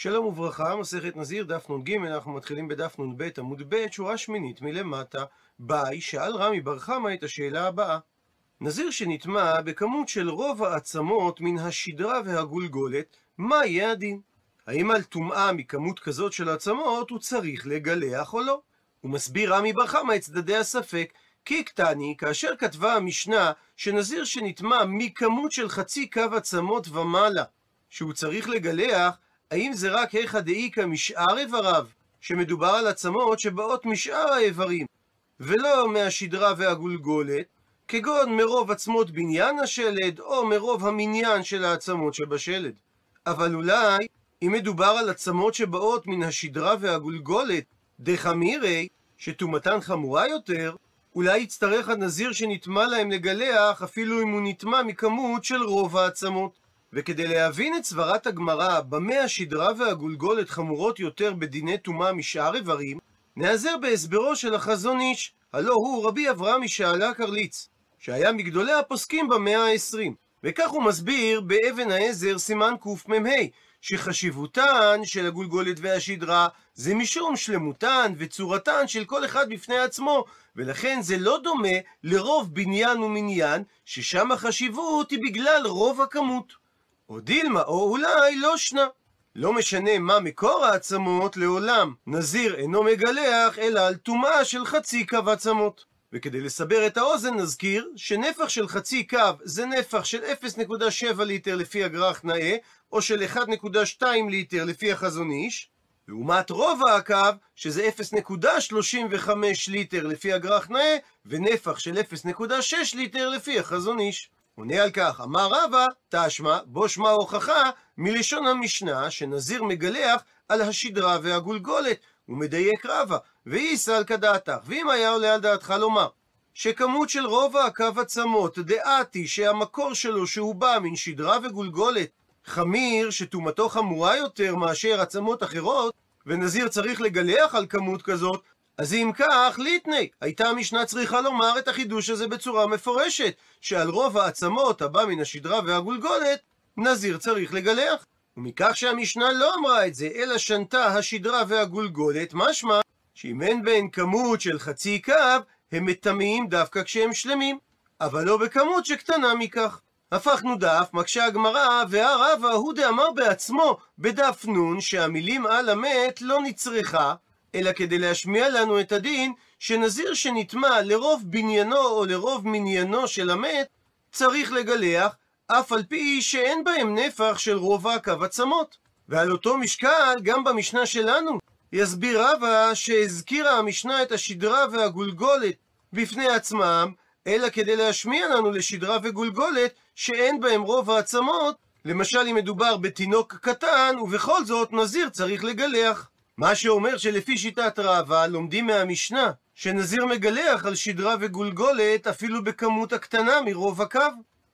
שלום וברכה, מסכת נזיר, דף נ"ג, אנחנו מתחילים בדף נ"ב עמוד ב', שורה שמינית מלמטה. ביי, שאל רמי בר חמא את השאלה הבאה. נזיר שנטמע בכמות של רוב העצמות מן השדרה והגולגולת, מה יהיה הדין? האם על טומאה מכמות כזאת של עצמות הוא צריך לגלח או לא? הוא מסביר רמי בר חמא את צדדי הספק, כי קטני, כאשר כתבה המשנה שנזיר שנטמע מכמות של חצי קו עצמות ומעלה, שהוא צריך לגלח, האם זה רק היכא דאיכא משאר איבריו, שמדובר על עצמות שבאות משאר האיברים, ולא מהשדרה והגולגולת, כגון מרוב עצמות בניין השלד, או מרוב המניין של העצמות שבשלד. אבל אולי, אם מדובר על עצמות שבאות מן השדרה והגולגולת, דחמירי, שטומאתן חמורה יותר, אולי יצטרך הנזיר שנטמע להם לגלח, אפילו אם הוא נטמע מכמות של רוב העצמות. וכדי להבין את סברת הגמרא, במה השדרה והגולגולת חמורות יותר בדיני טומאה משאר איברים, נעזר בהסברו של החזון איש, הלא הוא רבי אברהם משעלה קרליץ, שהיה מגדולי הפוסקים במאה העשרים. וכך הוא מסביר באבן העזר סימן קמ"ה, שחשיבותן של הגולגולת והשדרה זה משום שלמותן וצורתן של כל אחד בפני עצמו, ולכן זה לא דומה לרוב בניין ומניין, ששם החשיבות היא בגלל רוב הכמות. או דילמה, או אולי לא שנה. לא משנה מה מקור העצמות, לעולם נזיר אינו מגלח, אלא על טומאה של חצי קו עצמות. וכדי לסבר את האוזן נזכיר שנפח של חצי קו זה נפח של 0.7 ליטר לפי הגרח נאה, או של 1.2 ליטר לפי החזון איש, לעומת רובע הקו, שזה 0.35 ליטר לפי הגרח נאה, ונפח של 0.6 ליטר לפי החזון איש. עונה על כך, אמר רבא, תשמע, בו שמע הוכחה מלשון המשנה שנזיר מגלח על השדרה והגולגולת, הוא מדייק רבא, ואיסא על כדעתך, ואם היה עולה על דעתך לומר, שכמות של רובע הקו עצמות, דעתי שהמקור שלו שהוא בא מן שדרה וגולגולת, חמיר שטומאתו חמורה יותר מאשר עצמות אחרות, ונזיר צריך לגלח על כמות כזאת, אז אם כך, ליטני, הייתה המשנה צריכה לומר את החידוש הזה בצורה מפורשת, שעל רוב העצמות הבא מן השדרה והגולגולת, נזיר צריך לגלח. ומכך שהמשנה לא אמרה את זה, אלא שנתה השדרה והגולגולת, משמע שאם אין בהן כמות של חצי קו, הם מטמאים דווקא כשהם שלמים, אבל לא בכמות שקטנה מכך. הפכנו דף, מקשה הגמרא, והרבא הוא דאמר בעצמו בדף נ' שהמילים על המת לא נצרכה, אלא כדי להשמיע לנו את הדין שנזיר שנטמע לרוב בניינו או לרוב מניינו של המת, צריך לגלח, אף על פי שאין בהם נפח של רובע קו עצמות. ועל אותו משקל, גם במשנה שלנו, יסביר רבא שהזכירה המשנה את השדרה והגולגולת בפני עצמם, אלא כדי להשמיע לנו לשדרה וגולגולת שאין בהם רוב העצמות, למשל אם מדובר בתינוק קטן, ובכל זאת נזיר צריך לגלח. מה שאומר שלפי שיטת רבא לומדים מהמשנה שנזיר מגלח על שדרה וגולגולת אפילו בכמות הקטנה מרוב הקו,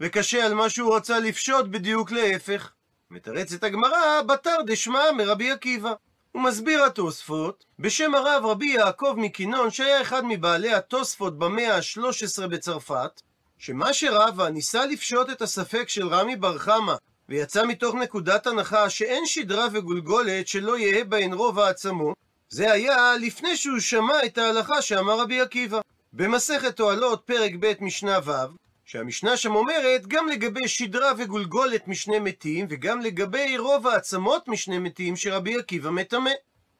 וקשה על מה שהוא רצה לפשוט בדיוק להפך. מתרצת הגמרא בתר דשמע מרבי עקיבא. הוא מסביר התוספות בשם הרב רבי יעקב מקינון שהיה אחד מבעלי התוספות במאה ה-13 בצרפת שמה שרבא ניסה לפשוט את הספק של רמי בר חמא ויצא מתוך נקודת הנחה שאין שדרה וגולגולת שלא יהא בהן רוב העצמות, זה היה לפני שהוא שמע את ההלכה שאמר רבי עקיבא. במסכת תועלות פרק ב' משנה ו', שהמשנה שם אומרת גם לגבי שדרה וגולגולת משני מתים, וגם לגבי רוב העצמות משני מתים שרבי עקיבא מטמא.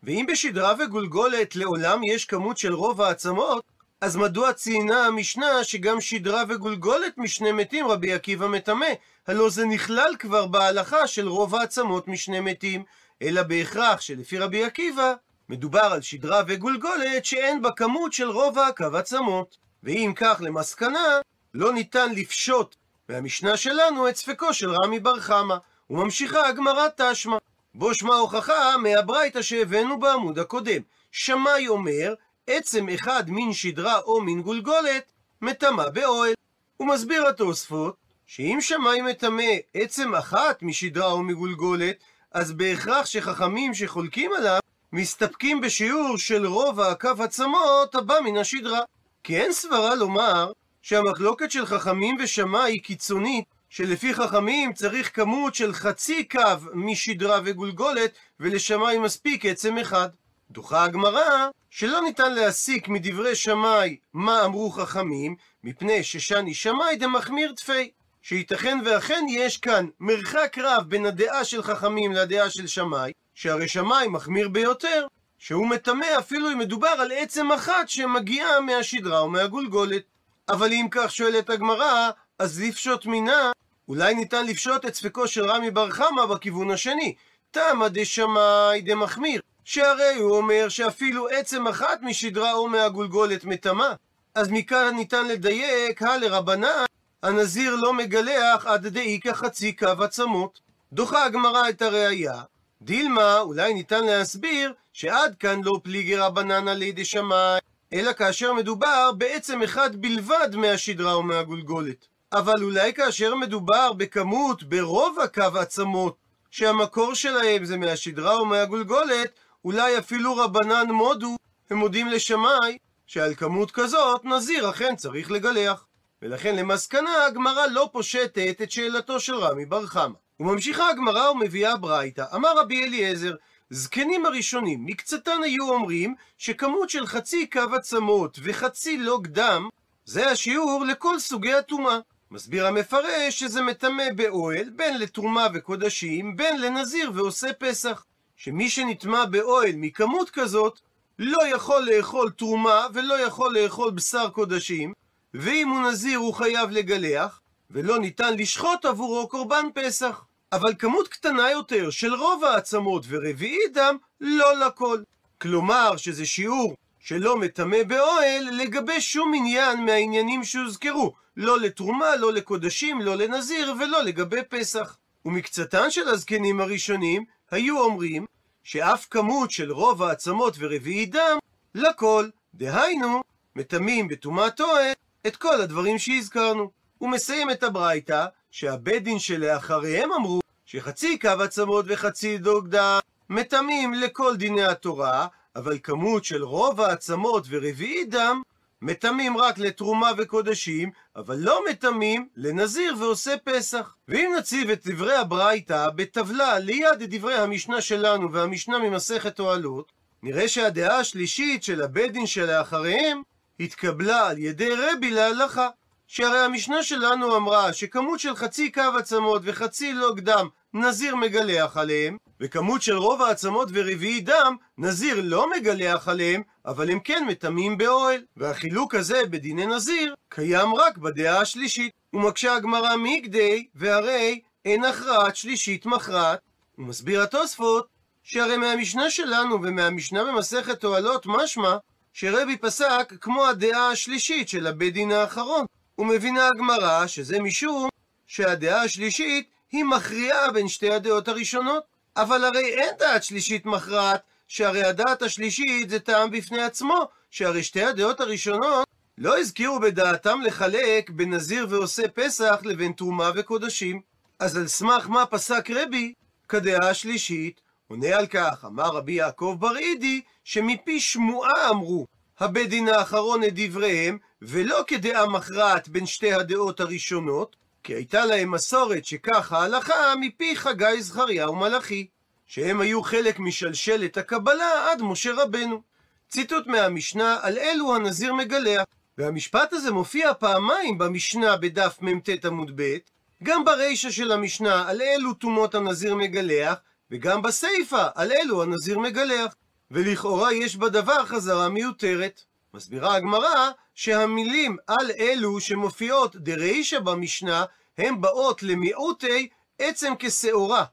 ואם בשדרה וגולגולת לעולם יש כמות של רוב העצמות, אז מדוע ציינה המשנה שגם שדרה וגולגולת משני מתים רבי עקיבא מטמא? הלא זה נכלל כבר בהלכה של רוב העצמות משני מתים, אלא בהכרח שלפי רבי עקיבא, מדובר על שדרה וגולגולת שאין בה כמות של רוב הקו עצמות. ואם כך למסקנה, לא ניתן לפשוט מהמשנה שלנו את ספקו של רמי בר חמא. וממשיכה הגמרא תשמע. בו שמע הוכחה מהברייתא שהבאנו בעמוד הקודם. שמאי אומר, עצם אחד מן שדרה או מן גולגולת, מטמא באוהל. הוא מסביר התוספות, שאם שמאי מטמא עצם אחת משדרה או מגולגולת, אז בהכרח שחכמים שחולקים עליו, מסתפקים בשיעור של רוב הקו עצמות הבא מן השדרה. כי אין סברה לומר שהמחלוקת של חכמים ושמאי היא קיצונית, שלפי חכמים צריך כמות של חצי קו משדרה וגולגולת, ולשמאי מספיק עצם אחד. דוחה הגמרא שלא ניתן להסיק מדברי שמאי מה אמרו חכמים, מפני ששני שמאי דמחמיר תפי. שייתכן ואכן יש כאן מרחק רב בין הדעה של חכמים לדעה של שמאי, שהרי שמאי מחמיר ביותר, שהוא מטמא אפילו אם מדובר על עצם אחת שמגיעה מהשדרה או מהגולגולת. אבל אם כך שואלת הגמרא, אז לפשוט מינה, אולי ניתן לפשוט את ספקו של רמי בר חמא בכיוון השני. תמא דשמאי דמחמיר, שהרי הוא אומר שאפילו עצם אחת משדרה או מהגולגולת מטמא. אז מכאן ניתן לדייק, הלרבנן, הנזיר לא מגלח עד דאיכא חצי קו עצמות. דוחה הגמרא את הראייה. דילמה, אולי ניתן להסביר שעד כאן לא פליגי רבנן עלי דשמאי, אלא כאשר מדובר בעצם אחד בלבד מהשדרה או מהגולגולת. אבל אולי כאשר מדובר בכמות, ברוב הקו עצמות, שהמקור שלהם זה מהשדרה או מהגולגולת, אולי אפילו רבנן מודו, הם מודים לשמאי, שעל כמות כזאת נזיר אכן צריך לגלח. ולכן למסקנה הגמרא לא פושטת את שאלתו של רמי בר חמא. וממשיכה הגמרא ומביאה ברייתא, אמר רבי אליעזר, זקנים הראשונים, מקצתן היו אומרים שכמות של חצי קו עצמות וחצי לוג דם, זה השיעור לכל סוגי הטומאה. מסביר המפרש שזה מטמא באוהל, בין לתרומה וקודשים, בין לנזיר ועושה פסח. שמי שנטמע באוהל מכמות כזאת, לא יכול לאכול תרומה ולא יכול לאכול בשר קודשים, ואם הוא נזיר הוא חייב לגלח, ולא ניתן לשחוט עבורו קורבן פסח. אבל כמות קטנה יותר של רוב העצמות ורביעי דם, לא לכל. כלומר שזה שיעור שלא מטמא באוהל לגבי שום עניין מהעניינים שהוזכרו, לא לתרומה, לא לקודשים, לא לנזיר ולא לגבי פסח. ומקצתן של הזקנים הראשונים היו אומרים שאף כמות של רוב העצמות ורביעי דם, לכל, דהיינו, מטמאים בטומאת אוהל את כל הדברים שהזכרנו. הוא מסיים את הברייתא, שהבית דין שלאחריהם אמרו שחצי קו עצמות וחצי דוג דם מטמאים לכל דיני התורה, אבל כמות של רוב העצמות ורביעי דם מטמאים רק לתרומה וקודשים, אבל לא מטמאים לנזיר ועושה פסח. ואם נציב את דברי הברייתא בטבלה ליד דברי המשנה שלנו והמשנה ממסכת אוהלות, נראה שהדעה השלישית של הבית דין שלאחריהם התקבלה על ידי רבי להלכה. שהרי המשנה שלנו אמרה שכמות של חצי קו עצמות וחצי לוג דם נזיר מגלח עליהם, וכמות של רוב העצמות ורביעי דם נזיר לא מגלח עליהם, אבל הם כן מטמאים באוהל. והחילוק הזה בדיני נזיר קיים רק בדעה השלישית. ומקשה הגמרא מגדי, והרי אין הכרעת שלישית מכרעת. ומסביר התוספות שהרי מהמשנה שלנו ומהמשנה במסכת אוהלות משמע שרבי פסק כמו הדעה השלישית של הבית דין האחרון. ומבינה הגמרא שזה משום שהדעה השלישית היא מכריעה בין שתי הדעות הראשונות. אבל הרי אין דעת שלישית מכרעת, שהרי הדעת השלישית זה טעם בפני עצמו, שהרי שתי הדעות הראשונות לא הזכירו בדעתם לחלק בין נזיר ועושה פסח לבין תרומה וקודשים. אז על סמך מה פסק רבי כדעה השלישית? עונה על כך, אמר רבי יעקב בר אידי, שמפי שמועה אמרו הבית דין האחרון את דבריהם, ולא כדעה מכרעת בין שתי הדעות הראשונות, כי הייתה להם מסורת שכך ההלכה מפי חגי זכריה ומלאכי, שהם היו חלק משלשלת הקבלה עד משה רבנו. ציטוט מהמשנה על אלו הנזיר מגלח, והמשפט הזה מופיע פעמיים במשנה בדף מ"ט עמוד ב', גם ברישא של המשנה על אלו טומאות הנזיר מגלח, וגם בסיפא על אלו הנזיר מגלח. ולכאורה יש בדבר חזרה מיותרת. מסבירה הגמרא שהמילים על אלו שמופיעות דרישא במשנה, הן באות למיעוטי עצם כשעורה.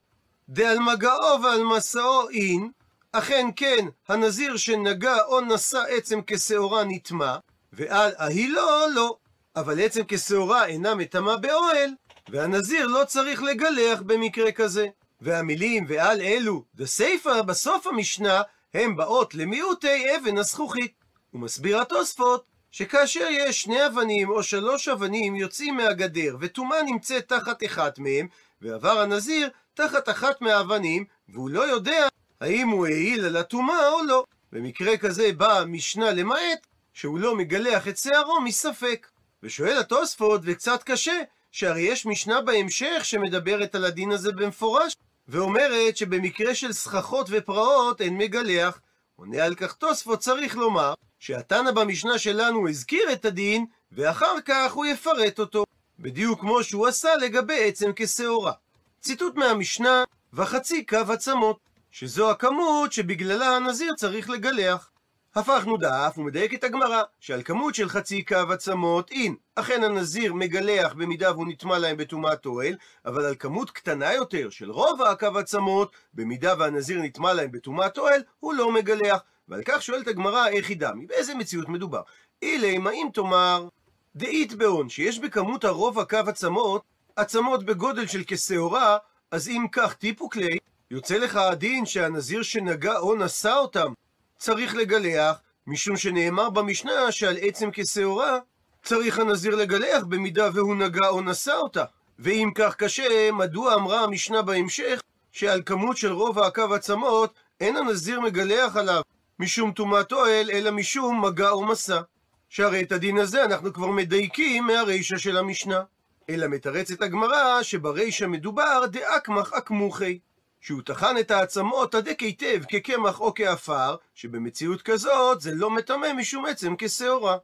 דעל מגעו ועל מסעו אין, אכן כן, הנזיר שנגע או נשא עצם כשעורה נטמע, ועל אהילו לא. אבל עצם כשעורה אינה מטמא באוהל, והנזיר לא צריך לגלח במקרה כזה. והמילים ועל אלו, דסיפא בסוף המשנה, הן באות למיעוטי אבן הזכוכית. הוא מסביר התוספות שכאשר יש שני אבנים או שלוש אבנים יוצאים מהגדר וטומאה נמצאת תחת אחת מהם, ועבר הנזיר תחת אחת מהאבנים, והוא לא יודע האם הוא העיל על הטומאה או לא. במקרה כזה באה המשנה למעט שהוא לא מגלח את שערו מספק. ושואל התוספות, וקצת קשה, שהרי יש משנה בהמשך שמדברת על הדין הזה במפורש, ואומרת שבמקרה של סככות ופרעות אין מגלח. עונה על כך תוספות צריך לומר שהתנא במשנה שלנו הזכיר את הדין, ואחר כך הוא יפרט אותו, בדיוק כמו שהוא עשה לגבי עצם כשעורה. ציטוט מהמשנה, וחצי קו עצמות, שזו הכמות שבגללה הנזיר צריך לגלח. הפכנו דף ומדייקת הגמרא, שעל כמות של חצי קו עצמות אין. אכן הנזיר מגלח במידה והוא נטמע להם בטומאת אוהל, אבל על כמות קטנה יותר של רוב הקו עצמות, במידה והנזיר נטמע להם בטומאת אוהל, הוא לא מגלח. ועל כך שואלת הגמרא איך היא דמי, באיזה מציאות מדובר? אילי, מה אם תאמר, דאית באון, שיש בכמות הרוב הקו עצמות, עצמות בגודל של כשעורה, אז אם כך טיפו כלי, יוצא לך הדין שהנזיר שנגע או נשא אותם, צריך לגלח, משום שנאמר במשנה שעל עצם כשעורה, צריך הנזיר לגלח במידה והוא נגע או נשא אותה. ואם כך קשה, מדוע אמרה המשנה בהמשך שעל כמות של רוב הקו עצמות אין הנזיר מגלח עליו משום טומאת אוהל, אלא משום מגע או מסע. שהרי את הדין הזה אנחנו כבר מדייקים מהרישא של המשנה. אלא מתרצת הגמרא שברישא מדובר דאקמח אקמוכי. שהוא טחן את העצמות הדק היטב כקמח או כעפר, שבמציאות כזאת זה לא מטמא משום עצם כשעורה.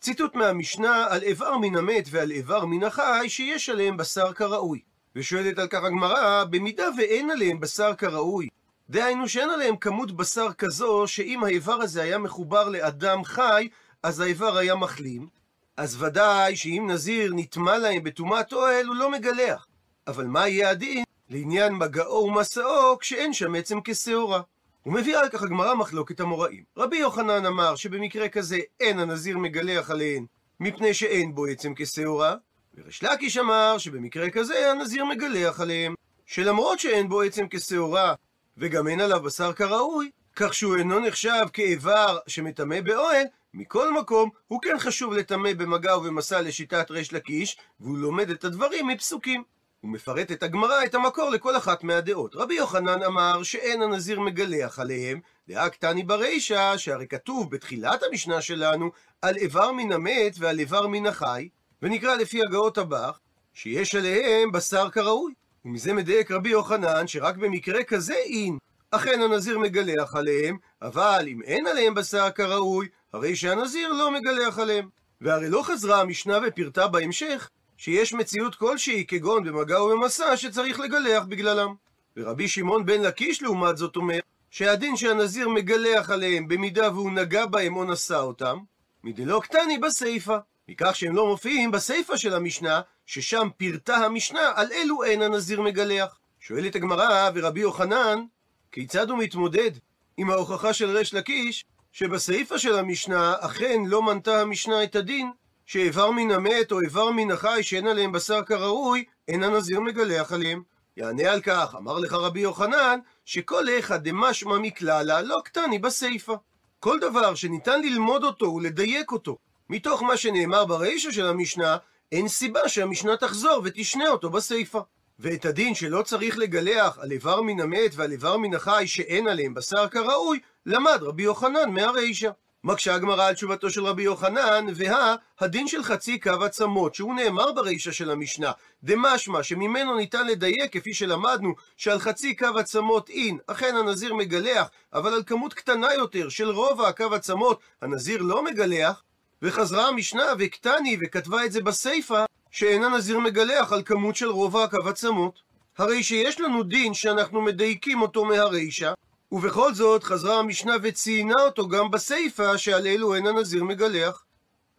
ציטוט מהמשנה על איבר מן המת ועל איבר מן החי שיש עליהם בשר כראוי. ושואלת על כך הגמרא, במידה ואין עליהם בשר כראוי, דהיינו שאין עליהם כמות בשר כזו שאם האיבר הזה היה מחובר לאדם חי, אז האיבר היה מחלים, אז ודאי שאם נזיר נטמע להם בטומאת אוהל, הוא לא מגלח. אבל מה יהיה הדין לעניין מגעו ומסעו כשאין שם עצם כשעורה? ומביאה על כך הגמרא מחלוקת המוראים. רבי יוחנן אמר שבמקרה כזה אין הנזיר מגלח עליהן מפני שאין בו עצם כשעורה, וריש לקיש אמר שבמקרה כזה הנזיר מגלח עליהם, שלמרות שאין בו עצם כשעורה וגם אין עליו בשר כראוי, כך שהוא אינו נחשב כאיבר שמטמא באוהל, מכל מקום, הוא כן חשוב לטמא במגע ובמסע לשיטת ריש לקיש, והוא לומד את הדברים מפסוקים. הוא מפרט את הגמרא את המקור לכל אחת מהדעות. רבי יוחנן אמר שאין הנזיר מגלח עליהם, דעה קטני ברישא, שהרי כתוב בתחילת המשנה שלנו על איבר מן המת ועל איבר מן החי, ונקרא לפי הגאות הבך, שיש עליהם בשר כראוי. ומזה מדייק רבי יוחנן שרק במקרה כזה אין. אכן הנזיר מגלח עליהם, אבל אם אין עליהם בשר כראוי, הרי שהנזיר לא מגלח עליהם. והרי לא חזרה המשנה ופירטה בהמשך שיש מציאות כלשהי, כגון במגע ובמסע, שצריך לגלח בגללם. ורבי שמעון בן לקיש לעומת זאת אומר, שהדין שהנזיר מגלח עליהם במידה והוא נגע בהם או נשא אותם, מדלא קטני בסיפא. מכך שהם לא מופיעים בסיפא של המשנה, ששם פירטה המשנה על אלו אין הנזיר מגלח. שואלת הגמרא ורבי יוחנן, כיצד הוא מתמודד עם ההוכחה של ריש לקיש, שבסיפא של המשנה אכן לא מנתה המשנה את הדין, שאיבר מן המת או איבר מן החי שאין עליהם בשר כראוי, אין הנזיר מגלח עליהם. יענה על כך, אמר לך רבי יוחנן, שכל איכא דמשמע מקללה לא קטני בסיפא. כל דבר שניתן ללמוד אותו ולדייק אותו מתוך מה שנאמר ברישא של המשנה, אין סיבה שהמשנה תחזור ותשנה אותו בסיפא. ואת הדין שלא צריך לגלח על איבר מן המת ועל איבר מן החי שאין עליהם בשר כראוי, למד רבי יוחנן מהרישא. מקשה הגמרא על תשובתו של רבי יוחנן, והא הדין של חצי קו עצמות, שהוא נאמר ברישא של המשנה, דמשמע שממנו ניתן לדייק, כפי שלמדנו, שעל חצי קו עצמות אין, אכן הנזיר מגלח, אבל על כמות קטנה יותר של רובע הקו עצמות, הנזיר לא מגלח, וחזרה המשנה וקטני וכתבה את זה בסיפא, שאין הנזיר מגלח על כמות של רובע הקו עצמות. הרי שיש לנו דין שאנחנו מדייקים אותו מהרישא, ובכל זאת חזרה המשנה וציינה אותו גם בסיפא שעל אלו אין הנזיר מגלח.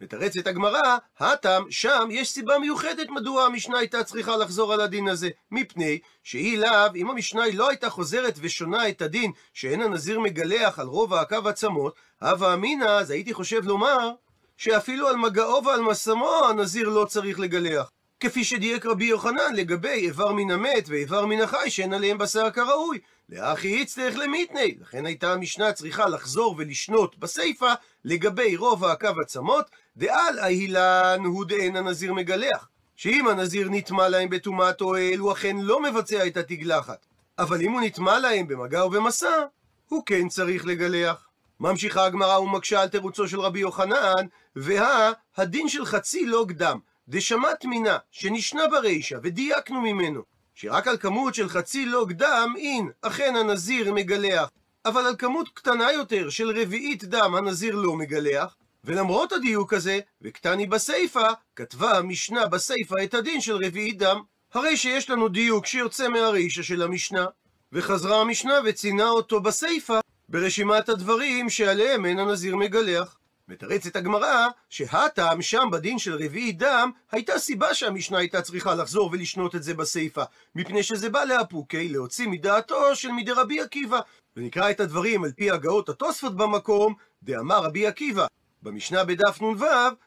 מתרצת הגמרא, הטם, שם יש סיבה מיוחדת מדוע המשנה הייתה צריכה לחזור על הדין הזה. מפני שהיא לאו, אם המשנה לא הייתה חוזרת ושונה את הדין שאין הנזיר מגלח על רוב הקו עצמות, הווה אמינא, אז הייתי חושב לומר שאפילו על מגעו ועל מסמו הנזיר לא צריך לגלח. כפי שדייק רבי יוחנן לגבי איבר מן המת ואיבר מן החי שאין עליהם בשר כראוי. לאחי יצטרך למיתני, לכן הייתה המשנה צריכה לחזור ולשנות בסיפא לגבי רוב הקו עצמות, דעל אהילן הוא דאין הנזיר מגלח. שאם הנזיר נטמע להם בטומאת אוהל, הוא אכן לא מבצע את התגלחת. אבל אם הוא נטמע להם במגע ובמסע, הוא כן צריך לגלח. ממשיכה הגמרא ומקשה על תירוצו של רבי יוחנן, והא הדין של חצי לא קדם. דשמת מינה, שנשנה ברישה, ודייקנו ממנו, שרק על כמות של חצי לוג דם, אין, אכן הנזיר מגלח, אבל על כמות קטנה יותר של רביעית דם הנזיר לא מגלח, ולמרות הדיוק הזה, וקטני בסיפא, כתבה המשנה בסיפא את הדין של רביעית דם. הרי שיש לנו דיוק שיוצא מהרישה של המשנה, וחזרה המשנה וציינה אותו בסיפא, ברשימת הדברים שעליהם אין הנזיר מגלח. מתרצת הגמרא שהטעם שם בדין של רביעי דם הייתה סיבה שהמשנה הייתה צריכה לחזור ולשנות את זה בסיפא מפני שזה בא לאפוקי להוציא מדעתו של מדי רבי עקיבא. ונקרא את הדברים על פי הגאות התוספות במקום דאמר רבי עקיבא במשנה בדף נ"ו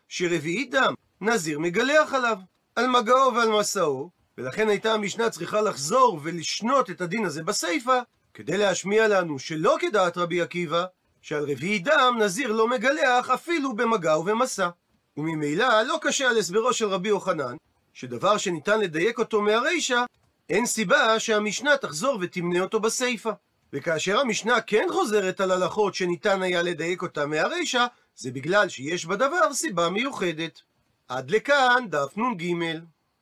שרביעי דם נזיר מגלח עליו על מגעו ועל מסעו. ולכן הייתה המשנה צריכה לחזור ולשנות את הדין הזה בסיפא כדי להשמיע לנו שלא כדעת רבי עקיבא שעל רביעי דם נזיר לא מגלח אפילו במגע ובמסע. וממילא לא קשה על הסברו של רבי יוחנן, שדבר שניתן לדייק אותו מהרישא, אין סיבה שהמשנה תחזור ותמנה אותו בסיפא. וכאשר המשנה כן חוזרת על הלכות שניתן היה לדייק אותה מהרישא, זה בגלל שיש בדבר סיבה מיוחדת. עד לכאן דף נ"ג.